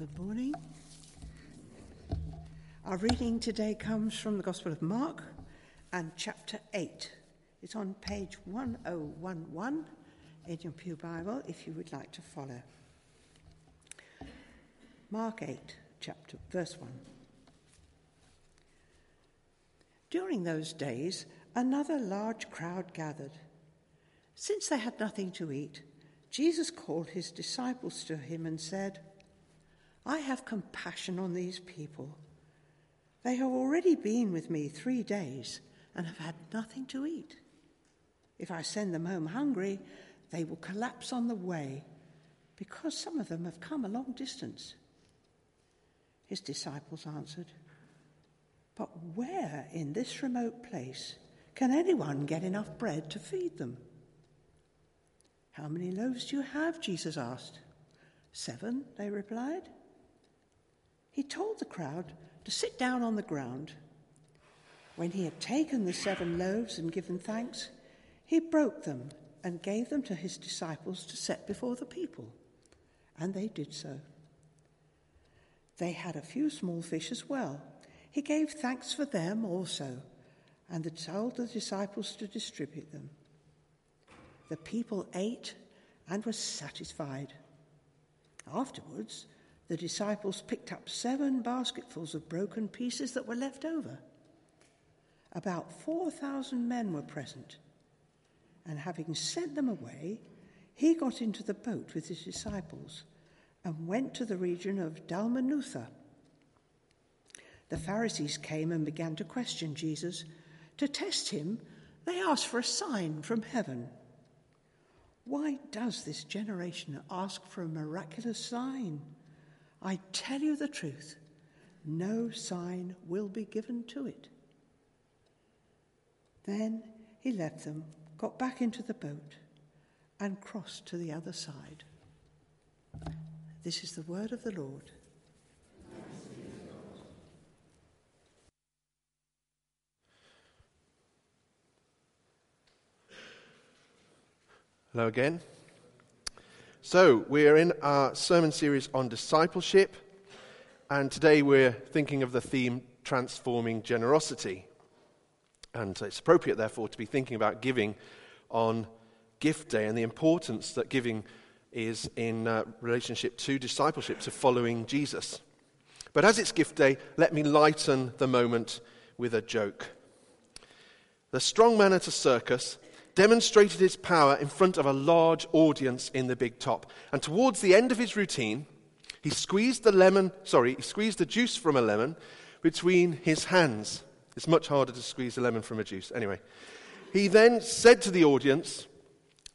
Good morning. Our reading today comes from the Gospel of Mark and chapter 8. It's on page 1011 in your Pew Bible if you would like to follow. Mark 8, chapter verse 1. During those days, another large crowd gathered. Since they had nothing to eat, Jesus called his disciples to him and said, I have compassion on these people. They have already been with me three days and have had nothing to eat. If I send them home hungry, they will collapse on the way because some of them have come a long distance. His disciples answered, But where in this remote place can anyone get enough bread to feed them? How many loaves do you have? Jesus asked. Seven, they replied. He told the crowd to sit down on the ground. When he had taken the seven loaves and given thanks, he broke them and gave them to his disciples to set before the people. And they did so. They had a few small fish as well. He gave thanks for them also, and told the disciples to distribute them. The people ate and were satisfied. Afterwards, the disciples picked up seven basketfuls of broken pieces that were left over. About 4,000 men were present, and having sent them away, he got into the boat with his disciples and went to the region of Dalmanutha. The Pharisees came and began to question Jesus. To test him, they asked for a sign from heaven. Why does this generation ask for a miraculous sign? I tell you the truth, no sign will be given to it. Then he left them, got back into the boat, and crossed to the other side. This is the word of the Lord. Hello again. So, we're in our sermon series on discipleship, and today we're thinking of the theme transforming generosity. And it's appropriate, therefore, to be thinking about giving on Gift Day and the importance that giving is in uh, relationship to discipleship, to following Jesus. But as it's Gift Day, let me lighten the moment with a joke. The strong man at a circus demonstrated his power in front of a large audience in the big top. And towards the end of his routine, he squeezed the lemon, sorry, he squeezed the juice from a lemon between his hands. It's much harder to squeeze a lemon from a juice. Anyway, he then said to the audience,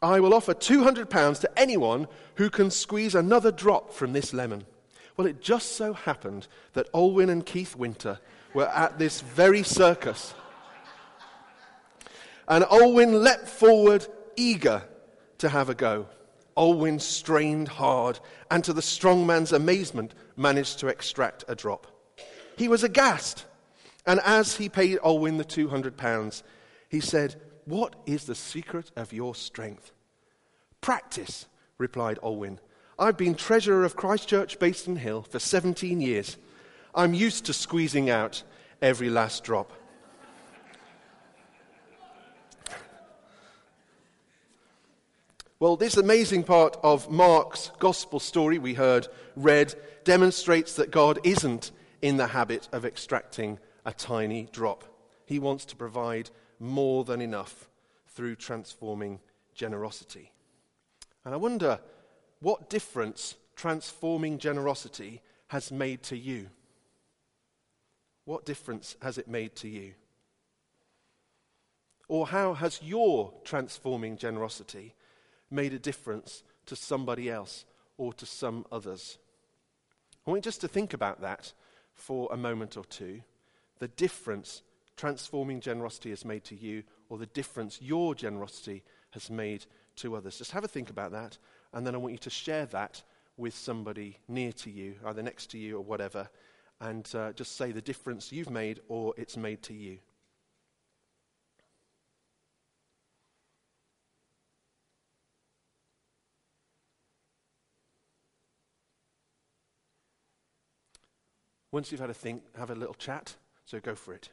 I will offer £200 to anyone who can squeeze another drop from this lemon. Well, it just so happened that Olwyn and Keith Winter were at this very circus and Olwyn leapt forward, eager to have a go. Olwyn strained hard, and to the strong man's amazement, managed to extract a drop. He was aghast, and as he paid Olwyn the two hundred pounds, he said, What is the secret of your strength? Practice, replied Olwyn. I've been treasurer of Christchurch Bayston Hill for 17 years. I'm used to squeezing out every last drop. Well, this amazing part of Mark's gospel story we heard read demonstrates that God isn't in the habit of extracting a tiny drop. He wants to provide more than enough through transforming generosity. And I wonder what difference transforming generosity has made to you. What difference has it made to you? Or how has your transforming generosity made a difference to somebody else or to some others. I want you just to think about that for a moment or two. The difference transforming generosity has made to you, or the difference your generosity has made to others. Just have a think about that, and then I want you to share that with somebody near to you, either next to you or whatever, and uh, just say the difference you've made or it's made to you. Once you've had a think, have a little chat, so go for it.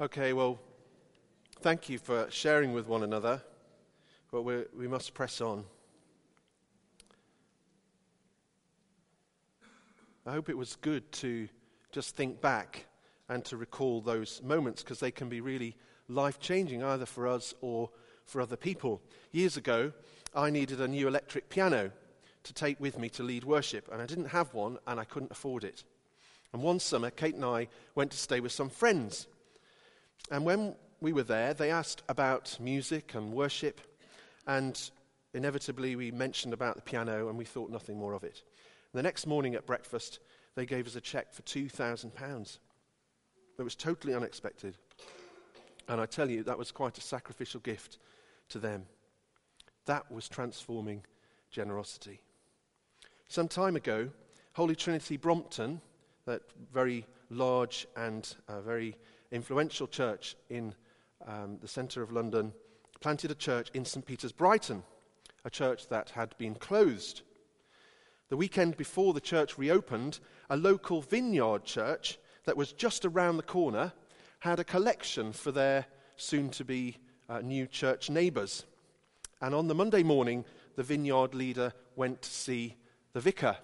Okay, well, thank you for sharing with one another, but we must press on. I hope it was good to just think back and to recall those moments because they can be really life changing either for us or for other people. Years ago, I needed a new electric piano to take with me to lead worship, and I didn't have one and I couldn't afford it. And one summer, Kate and I went to stay with some friends. And when we were there, they asked about music and worship, and inevitably we mentioned about the piano, and we thought nothing more of it. The next morning at breakfast, they gave us a check for £2,000. It was totally unexpected. And I tell you, that was quite a sacrificial gift to them. That was transforming generosity. Some time ago, Holy Trinity Brompton, that very large and uh, very influential church in um, the centre of London, planted a church in St. Peter's Brighton, a church that had been closed. The weekend before the church reopened, a local vineyard church that was just around the corner had a collection for their soon to be uh, new church neighbours. And on the Monday morning, the vineyard leader went to see the vicar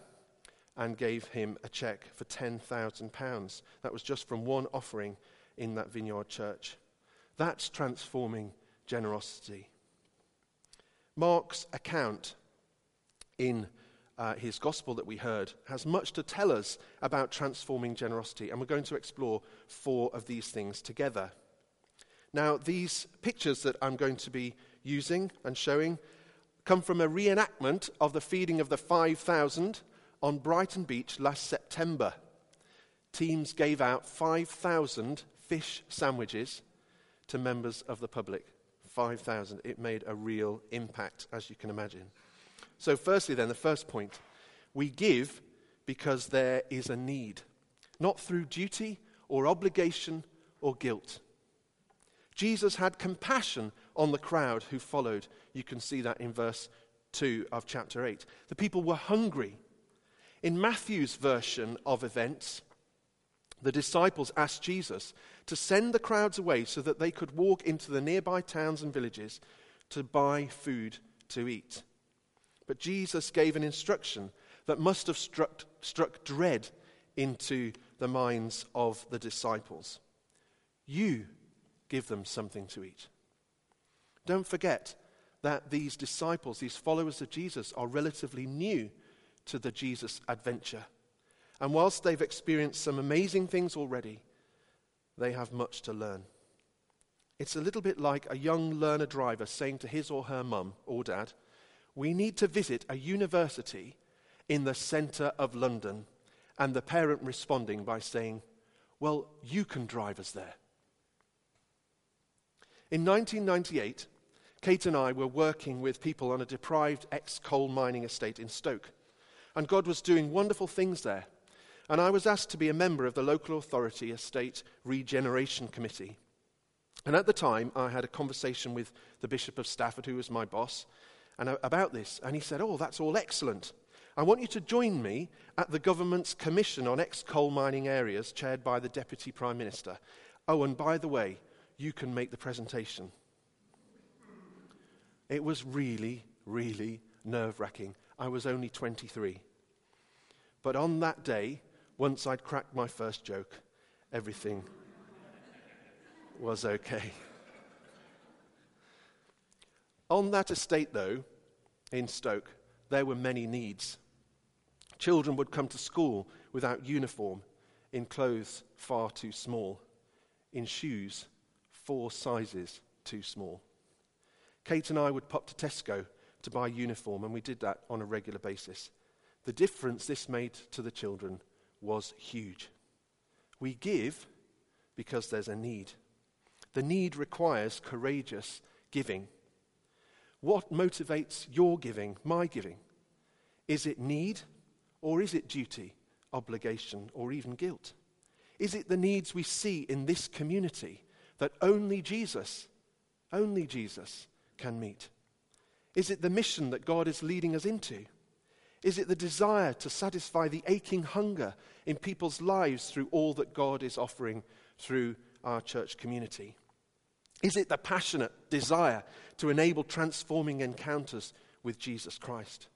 and gave him a cheque for £10,000. That was just from one offering in that vineyard church. That's transforming generosity. Mark's account in uh, his gospel that we heard has much to tell us about transforming generosity, and we're going to explore four of these things together. Now, these pictures that I'm going to be using and showing come from a reenactment of the feeding of the 5,000 on Brighton Beach last September. Teams gave out 5,000 fish sandwiches to members of the public. 5,000. It made a real impact, as you can imagine. So, firstly, then, the first point we give because there is a need, not through duty or obligation or guilt. Jesus had compassion on the crowd who followed. You can see that in verse 2 of chapter 8. The people were hungry. In Matthew's version of events, the disciples asked Jesus to send the crowds away so that they could walk into the nearby towns and villages to buy food to eat. But Jesus gave an instruction that must have struck, struck dread into the minds of the disciples. You give them something to eat. Don't forget that these disciples, these followers of Jesus, are relatively new to the Jesus adventure. And whilst they've experienced some amazing things already, they have much to learn. It's a little bit like a young learner driver saying to his or her mum or dad, We need to visit a university in the centre of London. And the parent responding by saying, Well, you can drive us there. In 1998, Kate and I were working with people on a deprived ex coal mining estate in Stoke. And God was doing wonderful things there. And I was asked to be a member of the local authority estate regeneration committee. And at the time, I had a conversation with the Bishop of Stafford, who was my boss, and uh, about this. And he said, Oh, that's all excellent. I want you to join me at the government's commission on ex coal mining areas, chaired by the Deputy Prime Minister. Oh, and by the way, you can make the presentation. It was really, really nerve wracking. I was only 23. But on that day, once I'd cracked my first joke, everything was okay. On that estate, though, in Stoke, there were many needs. Children would come to school without uniform, in clothes far too small, in shoes four sizes too small. Kate and I would pop to Tesco to buy uniform, and we did that on a regular basis. The difference this made to the children was huge. We give because there's a need. The need requires courageous giving. What motivates your giving, my giving? Is it need or is it duty, obligation, or even guilt? Is it the needs we see in this community that only Jesus, only Jesus can meet? Is it the mission that God is leading us into? Is it the desire to satisfy the aching hunger in people's lives through all that God is offering through our church community? Is it the passionate desire to enable transforming encounters with Jesus Christ?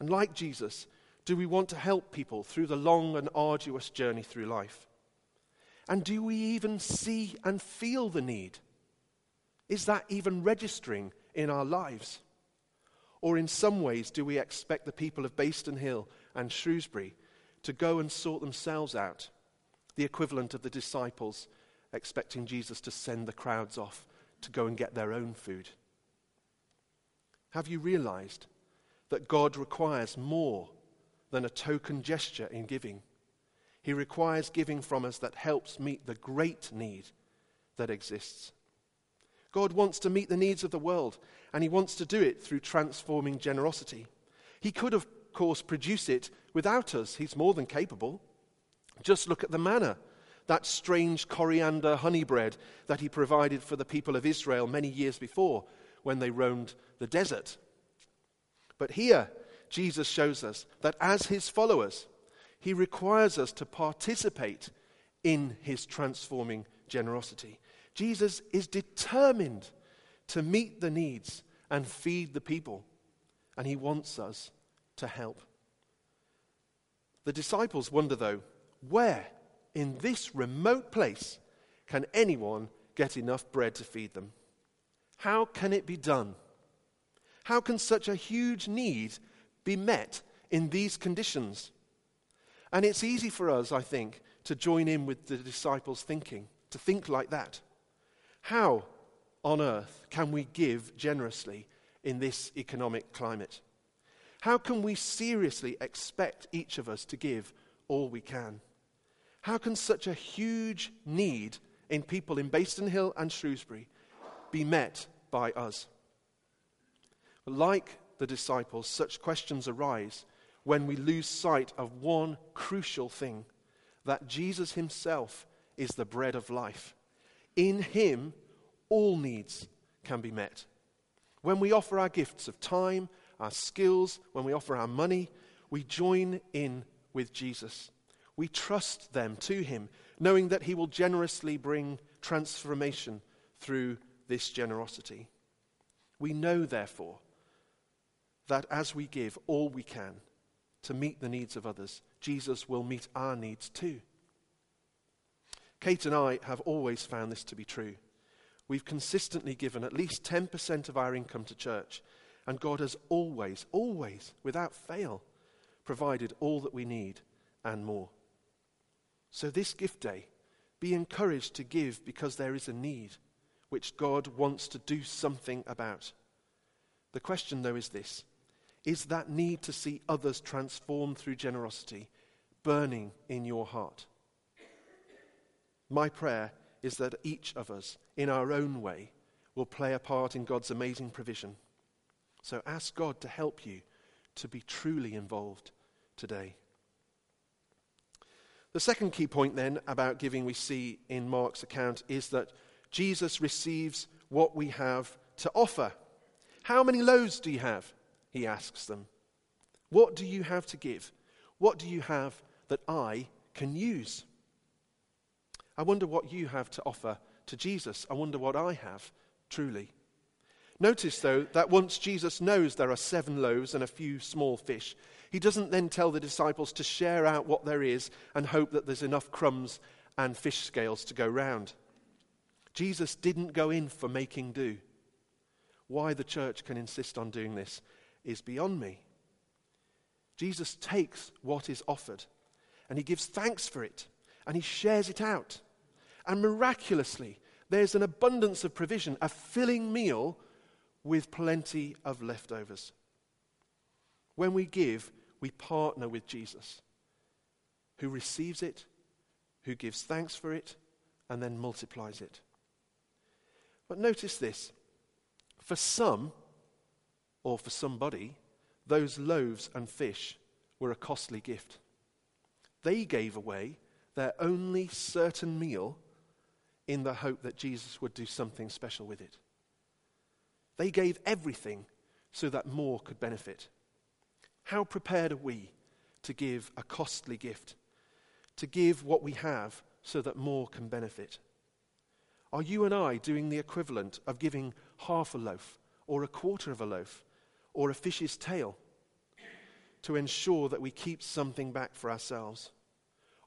And like Jesus, do we want to help people through the long and arduous journey through life? And do we even see and feel the need? Is that even registering in our lives? Or in some ways, do we expect the people of Bayston Hill and Shrewsbury to go and sort themselves out, the equivalent of the disciples expecting Jesus to send the crowds off to go and get their own food? Have you realized that God requires more than a token gesture in giving. He requires giving from us that helps meet the great need that exists. God wants to meet the needs of the world, and He wants to do it through transforming generosity. He could, of course, produce it without us. He's more than capable. Just look at the manna, that strange coriander honey bread that He provided for the people of Israel many years before when they roamed the desert. But here, Jesus shows us that as his followers, he requires us to participate in his transforming generosity. Jesus is determined to meet the needs and feed the people, and he wants us to help. The disciples wonder, though, where in this remote place can anyone get enough bread to feed them? How can it be done? How can such a huge need be met in these conditions. And it's easy for us, I think, to join in with the disciples' thinking, to think like that. How on earth can we give generously in this economic climate? How can we seriously expect each of us to give all we can? How can such a huge need in people in Hill and Shrewsbury be met by us? Like the disciples, such questions arise when we lose sight of one crucial thing that Jesus himself is the bread of life. In him, all needs can be met. When we offer our gifts of time, our skills, when we offer our money, we join in with Jesus. We trust them to him, knowing that he will generously bring transformation through this generosity. We know, therefore, that as we give all we can to meet the needs of others, Jesus will meet our needs too. Kate and I have always found this to be true. We've consistently given at least 10% of our income to church, and God has always, always, without fail, provided all that we need and more. So, this gift day, be encouraged to give because there is a need which God wants to do something about. The question, though, is this is that need to see others transformed through generosity burning in your heart? My prayer is that each of us, in our own way, will play a part in God's amazing provision. So ask God to help you to be truly involved today. The second key point, then, about giving we see in Mark's account is that Jesus receives what we have to offer. How many loaves do you have? He asks them. What do you have to give? What do you have that I can use? I wonder what you have to offer to Jesus. I wonder what I have, truly. Notice, though, that once Jesus knows there are seven loaves and a few small fish, he doesn't then tell the disciples to share out what there is and hope that there's enough crumbs and fish scales to go round. Jesus didn't go in for making do. Why the church can insist on doing this is beyond me. Jesus takes what is offered and he gives thanks for it and he shares it out. And miraculously, there's an abundance of provision, a filling meal with plenty of leftovers. When we give, we partner with Jesus, who receives it, who gives thanks for it, and then multiplies it. But notice this for some, or for somebody, those loaves and fish were a costly gift. They gave away their only certain meal in the hope that Jesus would do something special with it. They gave everything so that more could benefit. How prepared are we to give a costly gift, to give what we have so that more can benefit? Are you and I doing the equivalent of giving half a loaf, or a quarter of a loaf, or a fish's tail to ensure that we keep something back for ourselves?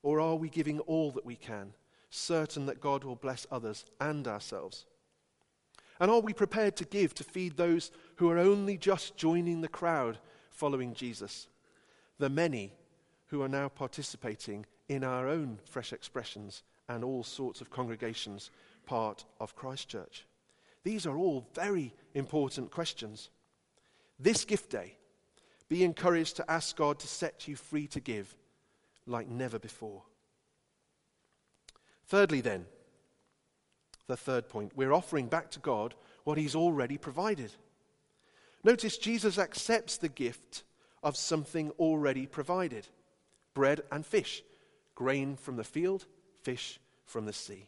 Or are we giving all that we can, certain that God will bless others and ourselves? And are we prepared to give to feed those who are only just joining the crowd following Jesus? The many who are now participating in our own fresh expressions and all sorts of congregations part of Christchurch. These are all very important questions. This gift day, be encouraged to ask God to set you free to give like never before. Thirdly, then, the third point. We're offering back to God what He's already provided. Notice Jesus accepts the gift of something already provided bread and fish, grain from the field, fish from the sea.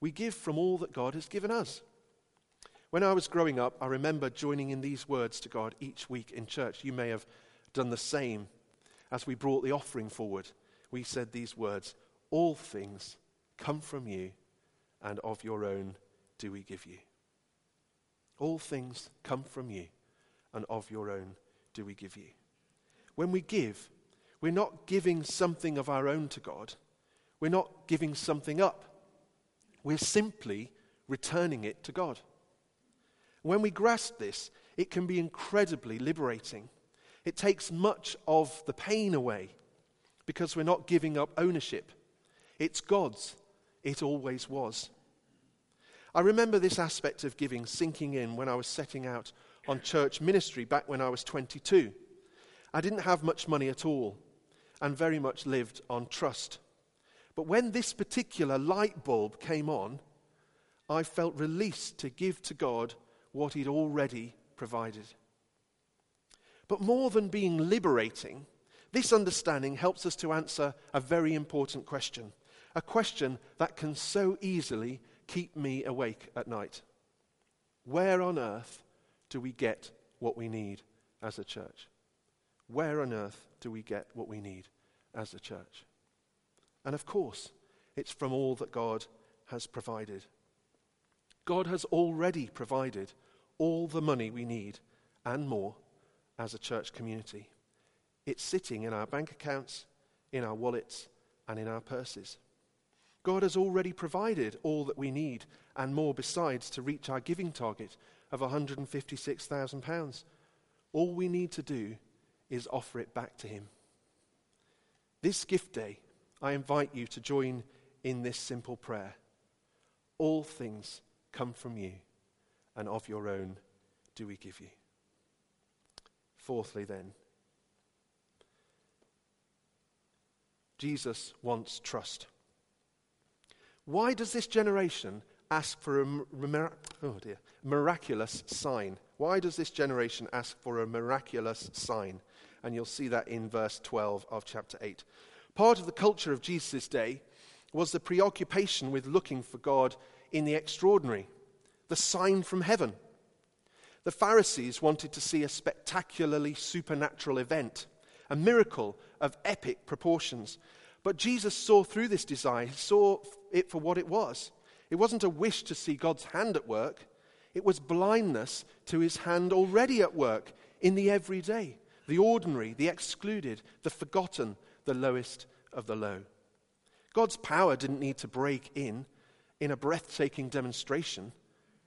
We give from all that God has given us. When I was growing up, I remember joining in these words to God each week in church. You may have done the same as we brought the offering forward. We said these words All things come from you and of your own do we give you. All things come from you, and of your own do we give you. When we give, we're not giving something of our own to God, we're not giving something up. We're simply returning it to God. When we grasp this, it can be incredibly liberating. It takes much of the pain away because we're not giving up ownership. It's God's, it always was. I remember this aspect of giving sinking in when I was setting out on church ministry back when I was 22. I didn't have much money at all and very much lived on trust. But when this particular light bulb came on, I felt released to give to God what He'd already provided. But more than being liberating, this understanding helps us to answer a very important question, a question that can so easily keep me awake at night. Where on earth do we get what we need as a church? Where on earth do we get what we need as a church? And of course, it's from all that God has provided. God has already provided all the money we need and more as a church community. It's sitting in our bank accounts, in our wallets, and in our purses. God has already provided all that we need and more besides to reach our giving target of £156,000. All we need to do is offer it back to Him. This gift day, I invite you to join in this simple prayer. All things come from you, and of your own do we give you. Fourthly, then, Jesus wants trust. Why does this generation ask for a oh dear, miraculous sign? Why does this generation ask for a miraculous sign? And you'll see that in verse 12 of chapter 8. Part of the culture of Jesus' day was the preoccupation with looking for God in the extraordinary, the sign from heaven. The Pharisees wanted to see a spectacularly supernatural event, a miracle of epic proportions. But Jesus saw through this desire, he saw it for what it was. It wasn't a wish to see God's hand at work, it was blindness to his hand already at work in the everyday, the ordinary, the excluded, the forgotten, the lowest of the low. God's power didn't need to break in in a breathtaking demonstration,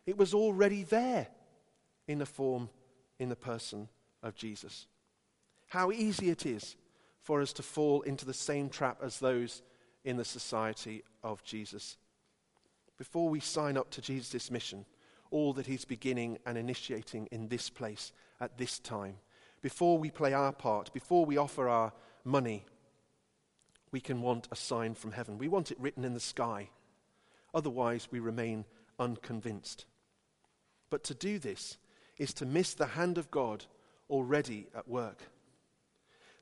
it was already there in the form, in the person of Jesus. How easy it is for us to fall into the same trap as those in the society of Jesus. Before we sign up to Jesus' mission, all that he's beginning and initiating in this place at this time, before we play our part, before we offer our money, we can want a sign from heaven. We want it written in the sky. Otherwise, we remain unconvinced. But to do this is to miss the hand of God already at work.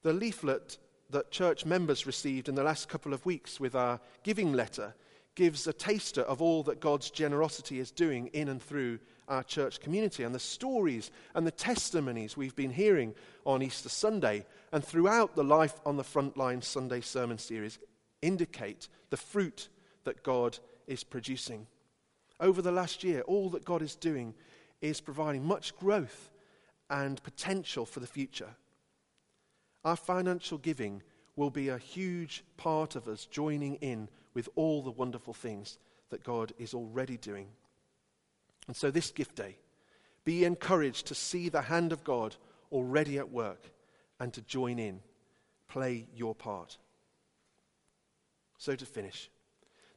The leaflet that church members received in the last couple of weeks with our giving letter gives a taster of all that God's generosity is doing in and through our church community. And the stories and the testimonies we've been hearing on Easter Sunday and throughout the Life on the Frontline Sunday sermon series indicate the fruit that God is producing. Over the last year, all that God is doing is providing much growth and potential for the future. Our financial giving will be a huge part of us joining in with all the wonderful things that God is already doing. And so, this gift day, be encouraged to see the hand of God already at work and to join in. Play your part. So, to finish,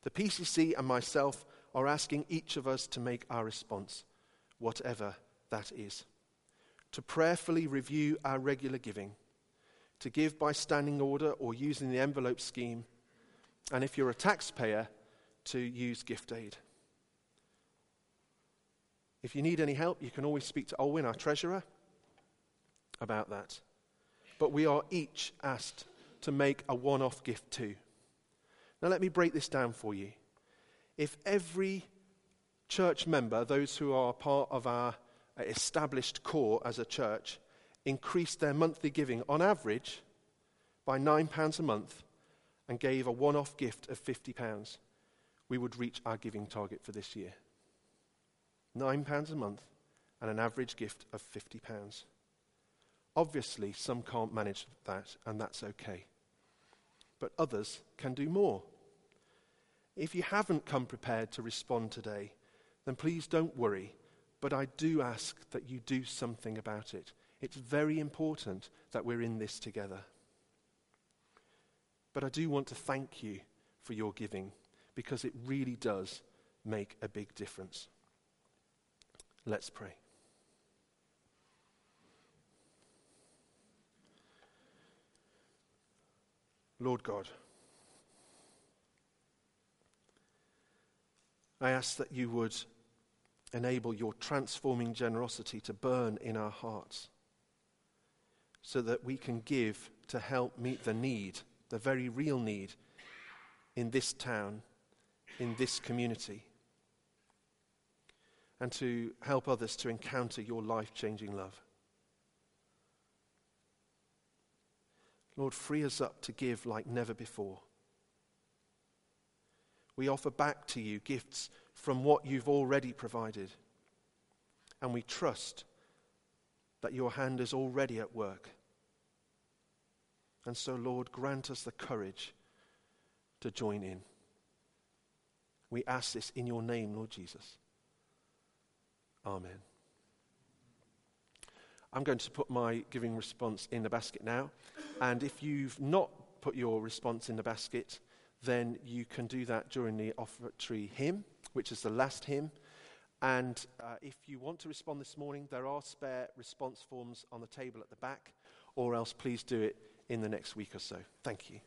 the PCC and myself are asking each of us to make our response, whatever that is, to prayerfully review our regular giving, to give by standing order or using the envelope scheme and if you're a taxpayer, to use gift aid. If you need any help, you can always speak to Olwyn, our treasurer, about that. But we are each asked to make a one off gift too. Now, let me break this down for you. If every church member, those who are part of our established core as a church, increased their monthly giving on average by £9 a month, and gave a one off gift of £50, we would reach our giving target for this year. £9 a month and an average gift of £50. Obviously, some can't manage that, and that's okay. But others can do more. If you haven't come prepared to respond today, then please don't worry, but I do ask that you do something about it. It's very important that we're in this together. But I do want to thank you for your giving because it really does make a big difference. Let's pray. Lord God, I ask that you would enable your transforming generosity to burn in our hearts so that we can give to help meet the need the very real need in this town, in this community, and to help others to encounter your life changing love. Lord, free us up to give like never before. We offer back to you gifts from what you've already provided. And we trust that your hand is already at work. And so, Lord, grant us the courage to join in. We ask this in your name, Lord Jesus. Amen. I'm going to put my giving response in the basket now. And if you've not put your response in the basket, then you can do that during the offertory hymn, which is the last hymn. And uh, if you want to respond this morning, there are spare response forms on the table at the back, or else please do it in the next week or so. Thank you.